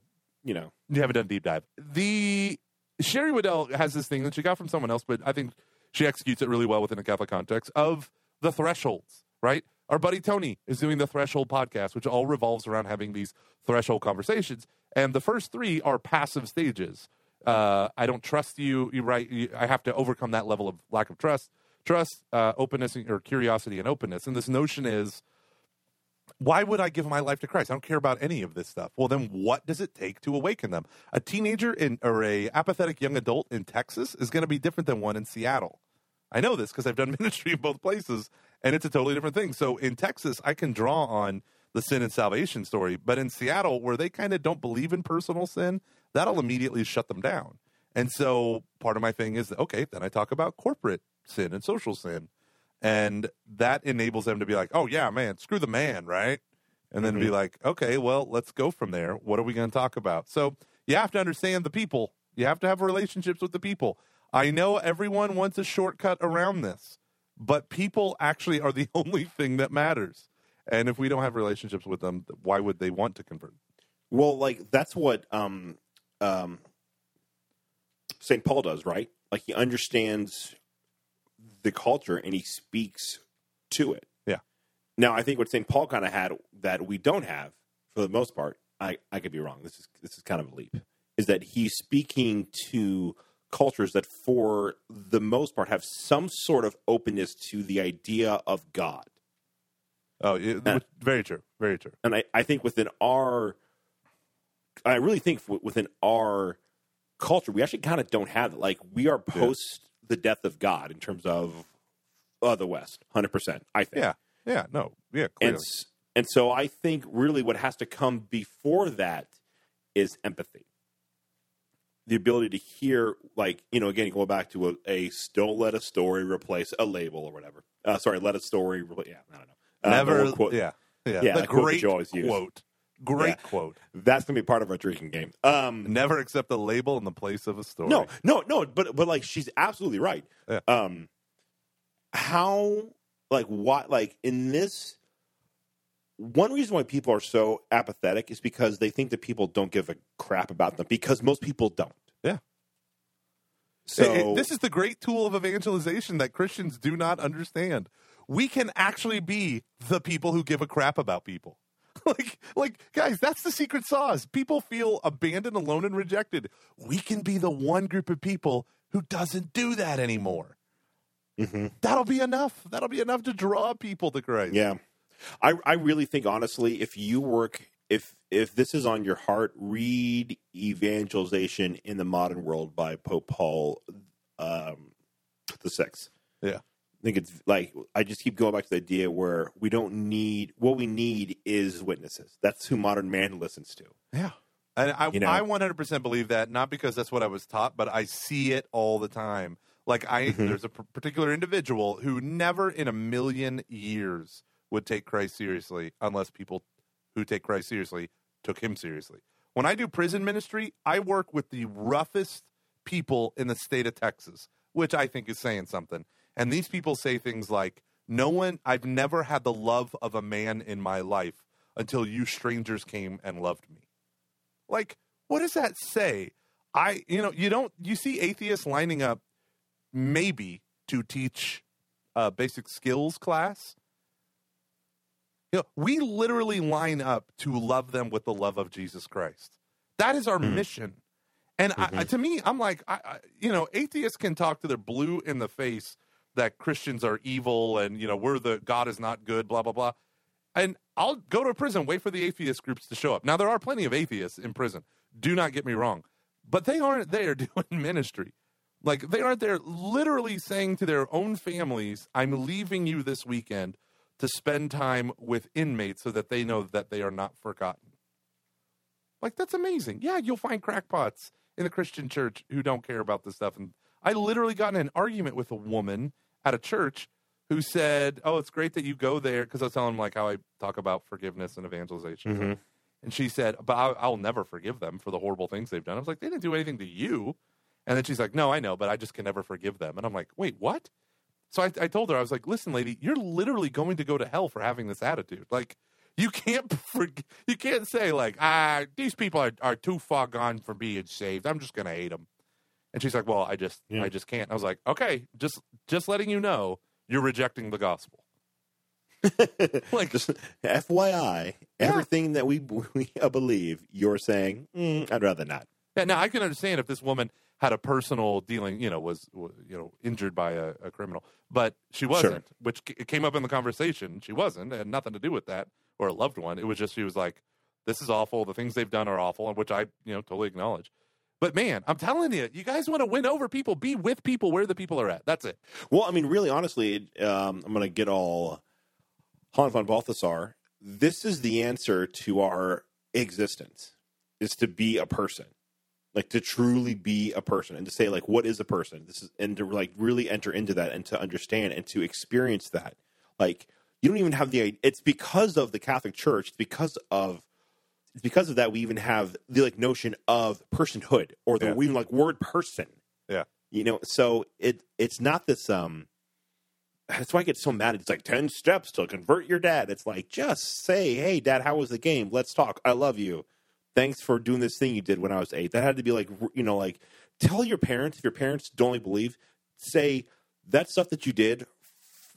you know. You haven't done deep dive. The Sherry Weddell has this thing that she got from someone else, but I think she executes it really well within a Catholic context of the thresholds, right? Our buddy Tony is doing the Threshold podcast, which all revolves around having these threshold conversations. And the first three are passive stages. Uh, I don't trust you. You right. You, I have to overcome that level of lack of trust, trust, uh, openness, or curiosity and openness. And this notion is why would I give my life to Christ? I don't care about any of this stuff. Well, then what does it take to awaken them? A teenager in or a apathetic young adult in Texas is going to be different than one in Seattle. I know this because I've done (laughs) ministry in both places, and it's a totally different thing. So in Texas, I can draw on the sin and salvation story, but in Seattle, where they kind of don't believe in personal sin, that'll immediately shut them down. And so part of my thing is okay, then I talk about corporate sin and social sin and that enables them to be like, "Oh yeah, man, screw the man, right?" And then be mm-hmm. like, "Okay, well, let's go from there. What are we going to talk about?" So you have to understand the people. You have to have relationships with the people. I know everyone wants a shortcut around this, but people actually are the (laughs) only thing that matters. And if we don't have relationships with them, why would they want to convert? Well, like that's what um um St. Paul does, right? Like he understands the culture and he speaks to it. Yeah. Now, I think what St. Paul kind of had that we don't have for the most part, I I could be wrong. This is this is kind of a leap. Is that he's speaking to cultures that for the most part have some sort of openness to the idea of God. Oh, it, Yeah. very true, very true. and I, I think within our i really think within our culture we actually kind of don't have it like we are post the death of god in terms of uh, the west 100% i think Yeah, yeah, no, yeah, clearly. s- and so i think really what has to come before that is empathy the ability to hear like you know again going back to a, a still let a story replace a label or whatever uh, sorry let a story repl- yeah i don't know Uh, Never, quote- yeah, yeah, Yeah, the quote great use. quote, great Yeah. quote. that's gonna be part of our drinking game um Never accept a label in the place of a story. No, no, no. But but like she's absolutely right. Yeah. Um, how like what like in this one reason why people are so apathetic is because they think that people don't give a crap about them because most people don't. Yeah. So It- it- this is the great tool of evangelization that Christians do not understand. We can actually be the people who give a crap about people. (laughs) like, like, guys, that's the secret sauce. People feel abandoned, alone, and rejected. We can be the one group of people who doesn't do that anymore. Mhm. That'll be enough. That'll be enough to draw people to Christ. Yeah. I I really think honestly, if you work if if this is on your heart, read Evangelization in the Modern World by Pope Paul um the sixth. Yeah. I think it's like I just keep going back to the idea where we don't need what we need is witnesses. That's who modern man listens to. Yeah. And I, You know? I 100% believe that, not because that's what I was taught, but I see it all the time. Like, I Mhm. there's a p- particular individual who never in a million years would take Christ seriously unless people who take Christ seriously took him seriously. When I do prison ministry, I work with the roughest people in the state of Texas, which I think is saying something. And these people say things like, No one, I've never had the love of a man in my life until you strangers came and loved me. Like, what does that say? I, you know, you don't, you see atheists lining up maybe to teach a basic skills class. You know, we literally line up to love them with the love of Jesus Christ. That is our Mhm. mission. And I, I, to me, I'm like, I, I, you know, atheists can talk to their blue in the face that Christians are evil and you know we're the God is not good, blah blah blah. And I'll go to a prison, wait for the atheist groups to show up. Now there are plenty of atheists in prison. Do not get me wrong, but they aren't there (laughs) doing ministry. Like they aren't there literally saying to their own families, "I'm leaving you this weekend to spend time with inmates so that they know that they are not forgotten." Like that's amazing. Yeah, you'll find crackpots in the Christian church who don't care about this stuff. And I literally got in an argument with a woman at a church who said, "Oh, it's great that you go there," because I was telling them like how I talk about forgiveness and evangelization. Mhm. And she said, "But I'll never forgive them for the horrible things they've done." I was like, "They didn't do anything to you." And then she's like, "No, I know, but I just can never forgive them." And I'm like, "Wait, what?" So I, I told her, I was like, "Listen, lady, you're literally going to go to hell for having this attitude. Like, you can't (laughs) forg you can't say like, ah, these people are, are too far gone for being saved. I'm just gonna hate them." And she's like, "Well, I just Yeah. I just can't." I was like, "Okay, just just letting you know, you're rejecting the gospel." (laughs) Like- just FYI, Yeah. everything that we (laughs) we believe, you're saying, mm, I'd rather not. Yeah, now I can understand if this woman had a personal dealing, you know, was was, you know injured by a, a criminal, but she wasn't. Which c- came up in the conversation. She wasn't. It had nothing to do with that or a loved one. It was just she was like, "This is awful. The things they've done are awful," and which I you know totally acknowledge. But man, I'm telling you, you guys want to win over people. Be with people where the people are at. That's it. Well, I mean, really, honestly, um, I'm going to get all Han von Balthasar. This is the answer to our existence: is to be a person, like to truly be a person, and to say like, what is a person? This is and to like really enter into that and to understand and to experience that. Like, you don't even have the. It's because of the Catholic Church. It's because of. It's because of that we even have the like notion of personhood or the Yeah. we even like word person Yeah. you know so it it's not this um that's why i get so mad it's like 10 steps to convert your dad it's like just say hey dad how was the game let's talk i love you thanks for doing this thing you did when i was eight. That had to be like you know like tell your parents if your parents don't believe say that stuff that you did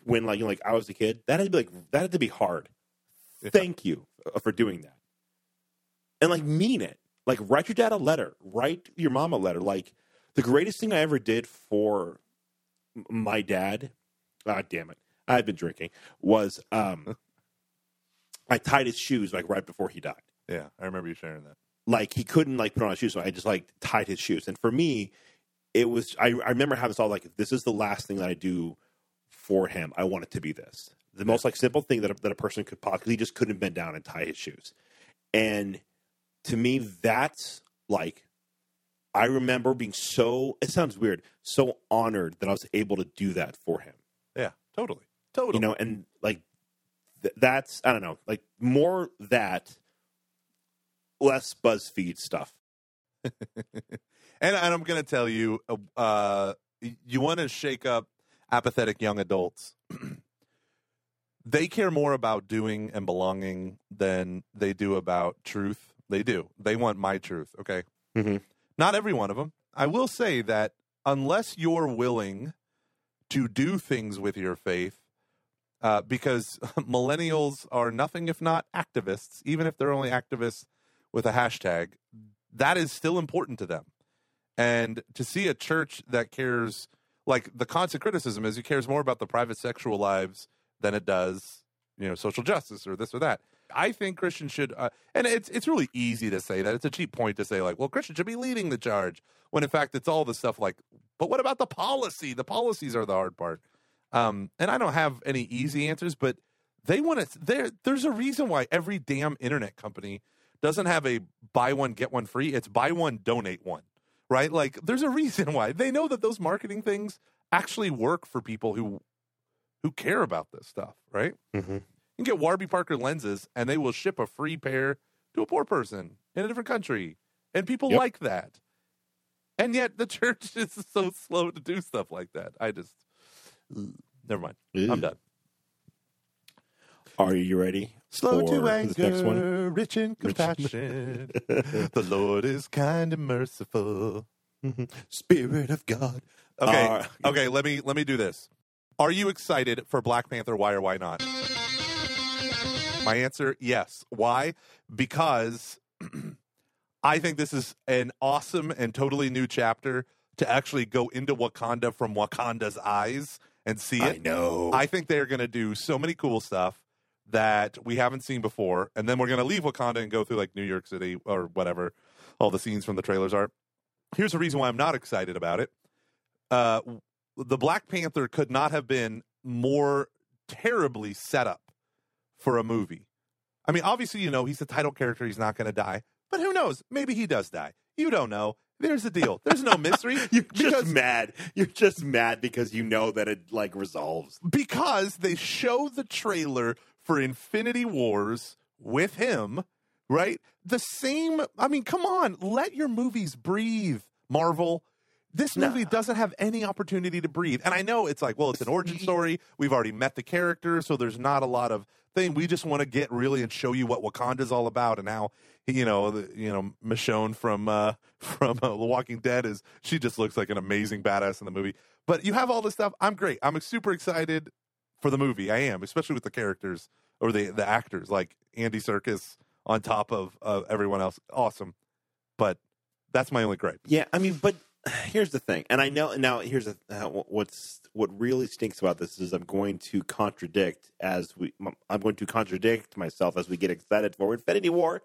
when like you know, like i was a kid that had to be like that had to be hard. Yeah. thank you for doing that. And like mean it. Like write your dad a letter. Write your mom a letter. Like the greatest thing i ever did for my dad God damn it I've been drinking was um (laughs) i tied his shoes like right before he died Yeah, I remember you sharing that. like he couldn't like put on his shoes so i just like tied his shoes. And for me it was i, I remember having this all like if this is the last thing that i do for him. I want it to be this. The most like simple thing that a, that a person could possibly he just couldn't bend down and tie his shoes. And to me that's like i remember being so it sounds weird so honored that i was able to do that for him. Yeah, totally, totally. you know and like th- that's i don't know like more that less buzzfeed stuff (laughs) and, and I'm going to tell you, uh, uh, you want to shake up apathetic young adults. (clears throat) they care more about doing and belonging than they do about truth. They do. They want my truth. Okay. Mhm. Not every one of them. I will say that unless you're willing to do things with your faith, uh, because (laughs) millennials are nothing if not activists, even if they're only activists with a hashtag, that is still important to them. And to see a church that cares, like the constant criticism is, it cares more about the private sexual lives than it does, you know, social justice or this or that. I think Christians should, uh, and it's it's really easy to say that. It's a cheap point to say like, well, Christians should be leading the charge, when in fact it's all the stuff like, but what about the policy? The policies are the hard part. Um, and I don't have any easy answers, but they want to. There, there's a reason why every damn internet company doesn't have a buy one get one free. It's buy one donate one, right? Like, there's a reason (laughs) why they know that those marketing things actually work for people who who care about this stuff, right? Mm-hmm. You can get Warby Parker lenses, and they will ship a free pair to a poor person in a different country, and people Yep. like that. And yet, the (laughs) church is so slow to do stuff like that. I just never mind. I'm done. Are you ready? Slow to anger, rich in (laughs) compassion. the Lord is kind and merciful. Spirit of God. Okay, Uh, okay. Let me let me do this. Are you excited for Black Panther? Why or why not? My answer: Yes. Why? Because (clears throat) I think this is an awesome and totally new chapter to actually go into Wakanda from Wakanda's eyes and see it. I know. I think they're going to do so many cool stuff that we haven't seen before, and then we're going to leave Wakanda and go through like New York City or whatever all the scenes from the trailers are. Here's the reason why I'm not excited about it. Uh, the Black Panther could not have been more terribly set up for a movie. I mean, obviously, you know, he's the title character; he's not going to die. But who knows? Maybe he does die. You don't know. There's the deal. There's no mystery. (laughs) You're just mad. You're just mad because you know that it like resolves. because they show the trailer for Infinity Wars with him, right? The same. I mean, come on, let your movies breathe, Marvel. This Nah. movie doesn't have any opportunity to breathe. And I know it's like, well, it's an origin story. We've already met the character, so there's not a lot of thing. We just want to get really and show you what Wakanda's all about and how you know, the, you know, Michonne from uh (laughs) from uh, The Walking Dead is she just looks like an amazing badass in the movie. But you have all this stuff. I'm great. I'm super excited for the movie. I am, especially with the characters or the the actors like Andy Serkis on top of uh, everyone else. Awesome. But that's my only gripe. Yeah, I mean, but (sighs) here's the thing, and I know now. Here's a, uh, what's what really stinks about this is I'm going to contradict as we. I'm going to contradict myself as we get excited for Infinity War.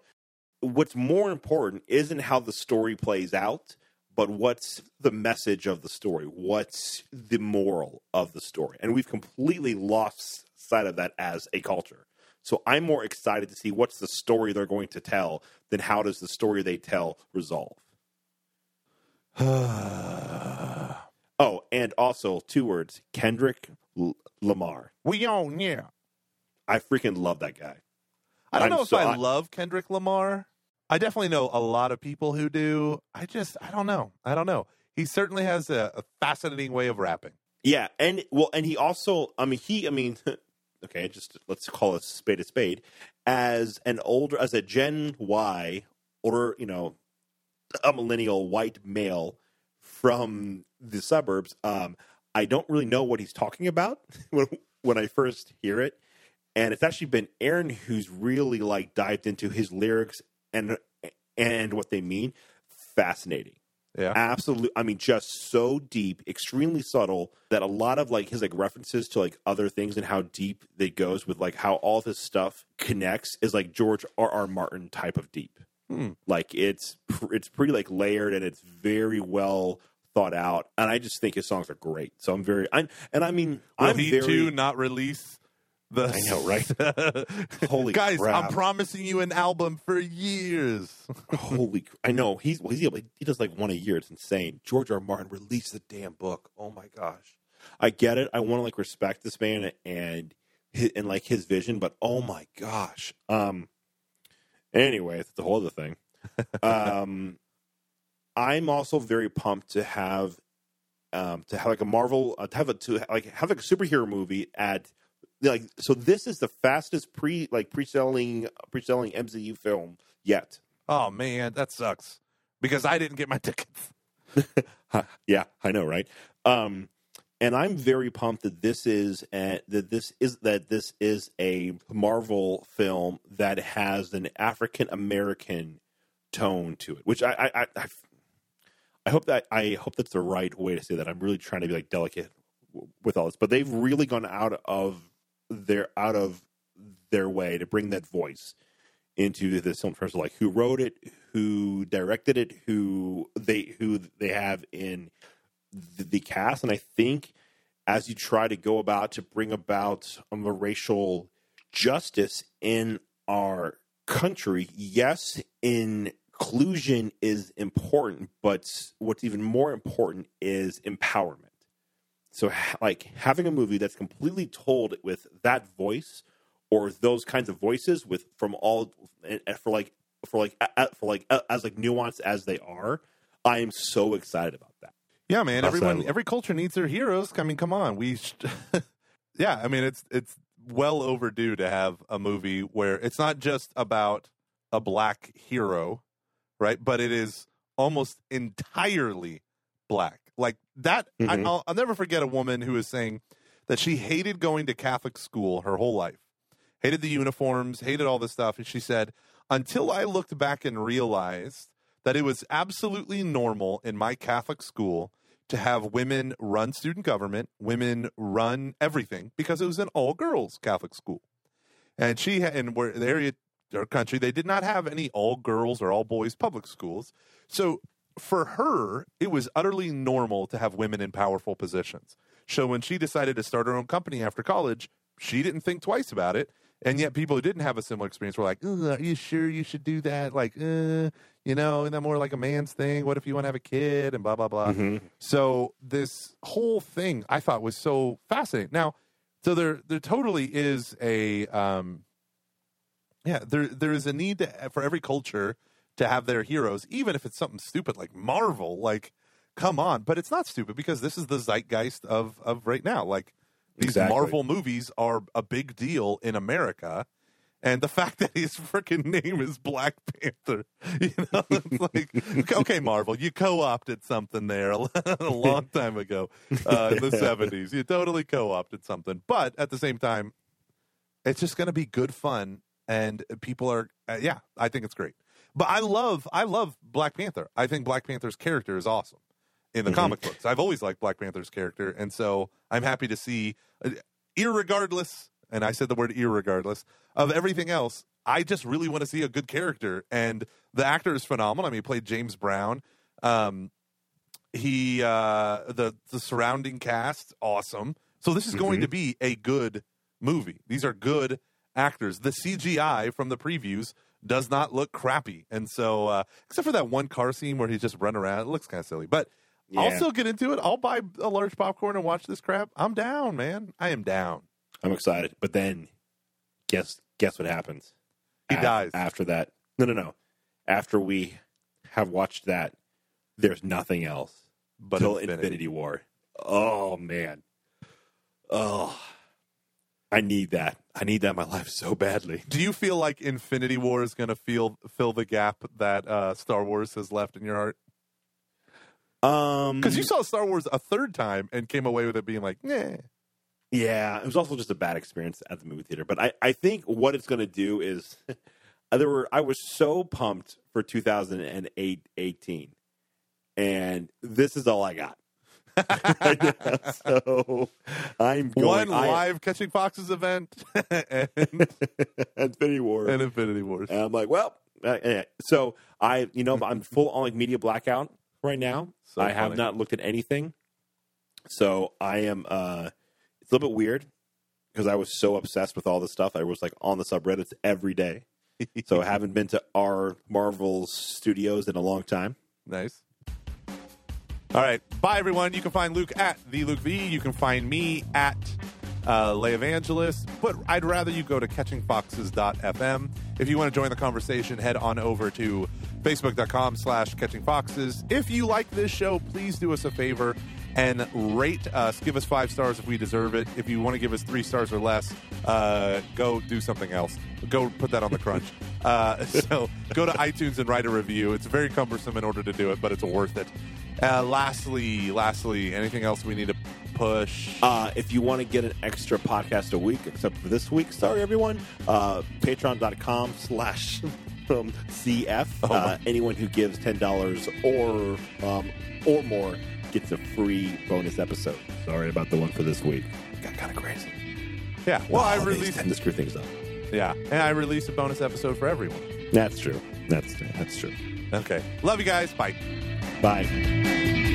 What's more important isn't how the story plays out, but what's the message of the story? What's the moral of the story? And we've completely lost sight of that as a culture. So I'm more excited to see what's the story they're going to tell than how does the story they tell resolve. (sighs) Oh, and also two words: Kendrick L- Lamar. we own, yeah. I freaking love that guy. I don't I'm know if so- I I- love Kendrick Lamar. I definitely know a lot of people who do. I just, I don't know. I don't know. He certainly has a, a fascinating way of rapping. Yeah, and well, and he also, I mean, he, I mean, (laughs) okay, just let's call a spade a spade. As an older, as a Gen Y, or you know, a millennial white male from the suburbs, um, I don't really know what he's talking about (laughs) when when I first hear it, and it's actually been Aaron who's really like dived into his lyrics and and what they mean. Fascinating Yeah. Absolutely. i mean just so deep extremely subtle that a lot of like his like references to like other things and how deep it goes with like how all this stuff connects is like george r r martin type of deep Hmm. like it's pr- it's pretty like layered and it's very well thought out and i just think his songs are great so i'm very i'm and i mean Will i'm he very too not release the? I know, right? (laughs) Holy guys! crap. I'm promising you an album for years. (laughs) holy i know he's he's he does like one a year it's insane george r. R. martin released the damn book oh my gosh i get it i want to like respect this man and and like his vision but oh my gosh um anyway it's the whole other thing (laughs) um i'm also very pumped to have um to have like a marvel uh, to have a to like have like a superhero movie at like so this is the fastest pre like pre-selling pre-selling mcu film yet Oh man, that sucks because I didn't get my (laughs) tickets. Yeah, I know, right? Um, and I'm very pumped that this is a, that this is that this is a Marvel film that has an African American tone to it, which I I, I I I hope that I hope that's the right way to say that. I'm really trying to be like delicate with all this, but they've really gone out of their out of their way to bring that voice into this film in terms of like who wrote it, who directed it, who they who they have in the, the cast, and I think as you try to go about to bring about um, a racial justice in our country, yes, inclusion is important, but what's even more important is empowerment. So, ha- like having a movie that's completely told with that voice or those kinds of voices with from all for like for like for like as like nuanced as they are, I am so excited about that. Yeah, man. That's Everyone, every culture needs their heroes. I mean, come on. We, sh- (laughs) yeah. I mean, it's it's well overdue to have a movie where it's not just about a black hero, right? But it is almost entirely black. Like that, I, Mhm. I'll, I'll never forget a woman who was saying that she hated going to Catholic school her whole life, hated the uniforms, hated all this stuff. And she said, until I looked back and realized that it was absolutely normal in my Catholic school to have women run student government, women run everything because it was an all girls Catholic school. And she had, in where the area or country, they did not have any all girls or all boys public schools. So for her, it was utterly normal to have women in powerful positions. So when she decided to start her own company after college, she didn't think twice about it. And yet, people who didn't have a similar experience were like, "Are you sure you should do that? Like, uh, you know, isn't that more like a man's thing? What if you want to have a kid and blah blah blah?" Mhm. So this whole thing I thought was so fascinating. Now, so there there totally is a um yeah, there there is a need to, for every culture to have their heroes, even if it's something stupid like Marvel. Like, come on, but it's not stupid because this is the zeitgeist of of right now. Like these Exactly. Marvel movies are a big deal in America. And the (laughs) fact that his freaking name is Black Panther, (laughs) you know, it's (laughs) like, okay, Marvel, you co-opted something there a long time ago uh, in the '70s. You totally co-opted something, but at the same time, it's just going to be good fun, and people are, uh, yeah, I think it's great. But I love, I love Black Panther. I think Black Panther's character is awesome in the Mhm. comic books. I've always liked Black Panther's character, and so I'm happy to see, uh, irregardless, and I said the word irregardless of everything else. I just really want to see a good character, and the actor is phenomenal. I mean, he played James Brown. Um, he uh, the the surrounding cast awesome. So this is going Mhm. to be a good movie. These are good actors. The CGI from the previews does not look crappy, and so uh, except for that one car scene where he just run around, it looks kind of silly. But I'll still get into it. I'll buy a large popcorn and watch this crap. I'm down, man. I am down. I'm excited. But then, guess guess what happens? He Af- dies. after that. No, no, no. After we have watched that, there's nothing else But Infinity. Infinity. War. Oh man. Oh, I need that. I need that in my life so badly. Do you feel like Infinity War is going to feel fill the gap that uh, Star Wars has left in your heart? Um, Because you saw Star Wars a third time and came away with it being like, yeah, Yeah, it was also just a bad experience at the movie theater. But I, I think what it's going to do is (laughs) there were I was so pumped for 2008 18, and this is all I got. (laughs) so I'm going One I- live Catching Foxes event (laughs) and, (laughs) Infinity War, and Infinity Wars. and I'm like, well, uh, yeah. so I you know I'm full on like media blackout right now. So I have not looked at anything, so I am. uh It's a little bit weird because I was so obsessed with all this stuff. I was like on the subreddits every day. so I haven't been to our Marvel studios in a long time. Nice. All right. Bye, everyone. You can find Luke at the Luke V. You can find me at uh, Lay Evangelist. But I'd rather you go to catchingfoxes.fm. If you want to join the conversation, head on over to facebook.com slash catchingfoxes. If you like this show, please do us a favor and rate us. Give us five stars if we deserve it. If you want to give us three stars or less, uh, go do something else. Go put that on the crunch. (laughs) Uh, (laughs) so go to iTunes and write a review. It's very cumbersome in order to do it, but it's worth it. Uh, lastly, lastly, anything else we need to push? Uh, if you want to get an extra podcast a week, except for this week, sorry everyone, uh, patreon.com slash um, CF. Uh, anyone who gives $10 or, um, or more gets a free bonus episode. Sorry about the one for this week. Got kind of crazy. yeah. Well, I released. tend to screw things up. Yeah, and I released a bonus episode for everyone. That's true. That's that's true. Okay. Love you guys. Bye. Bye.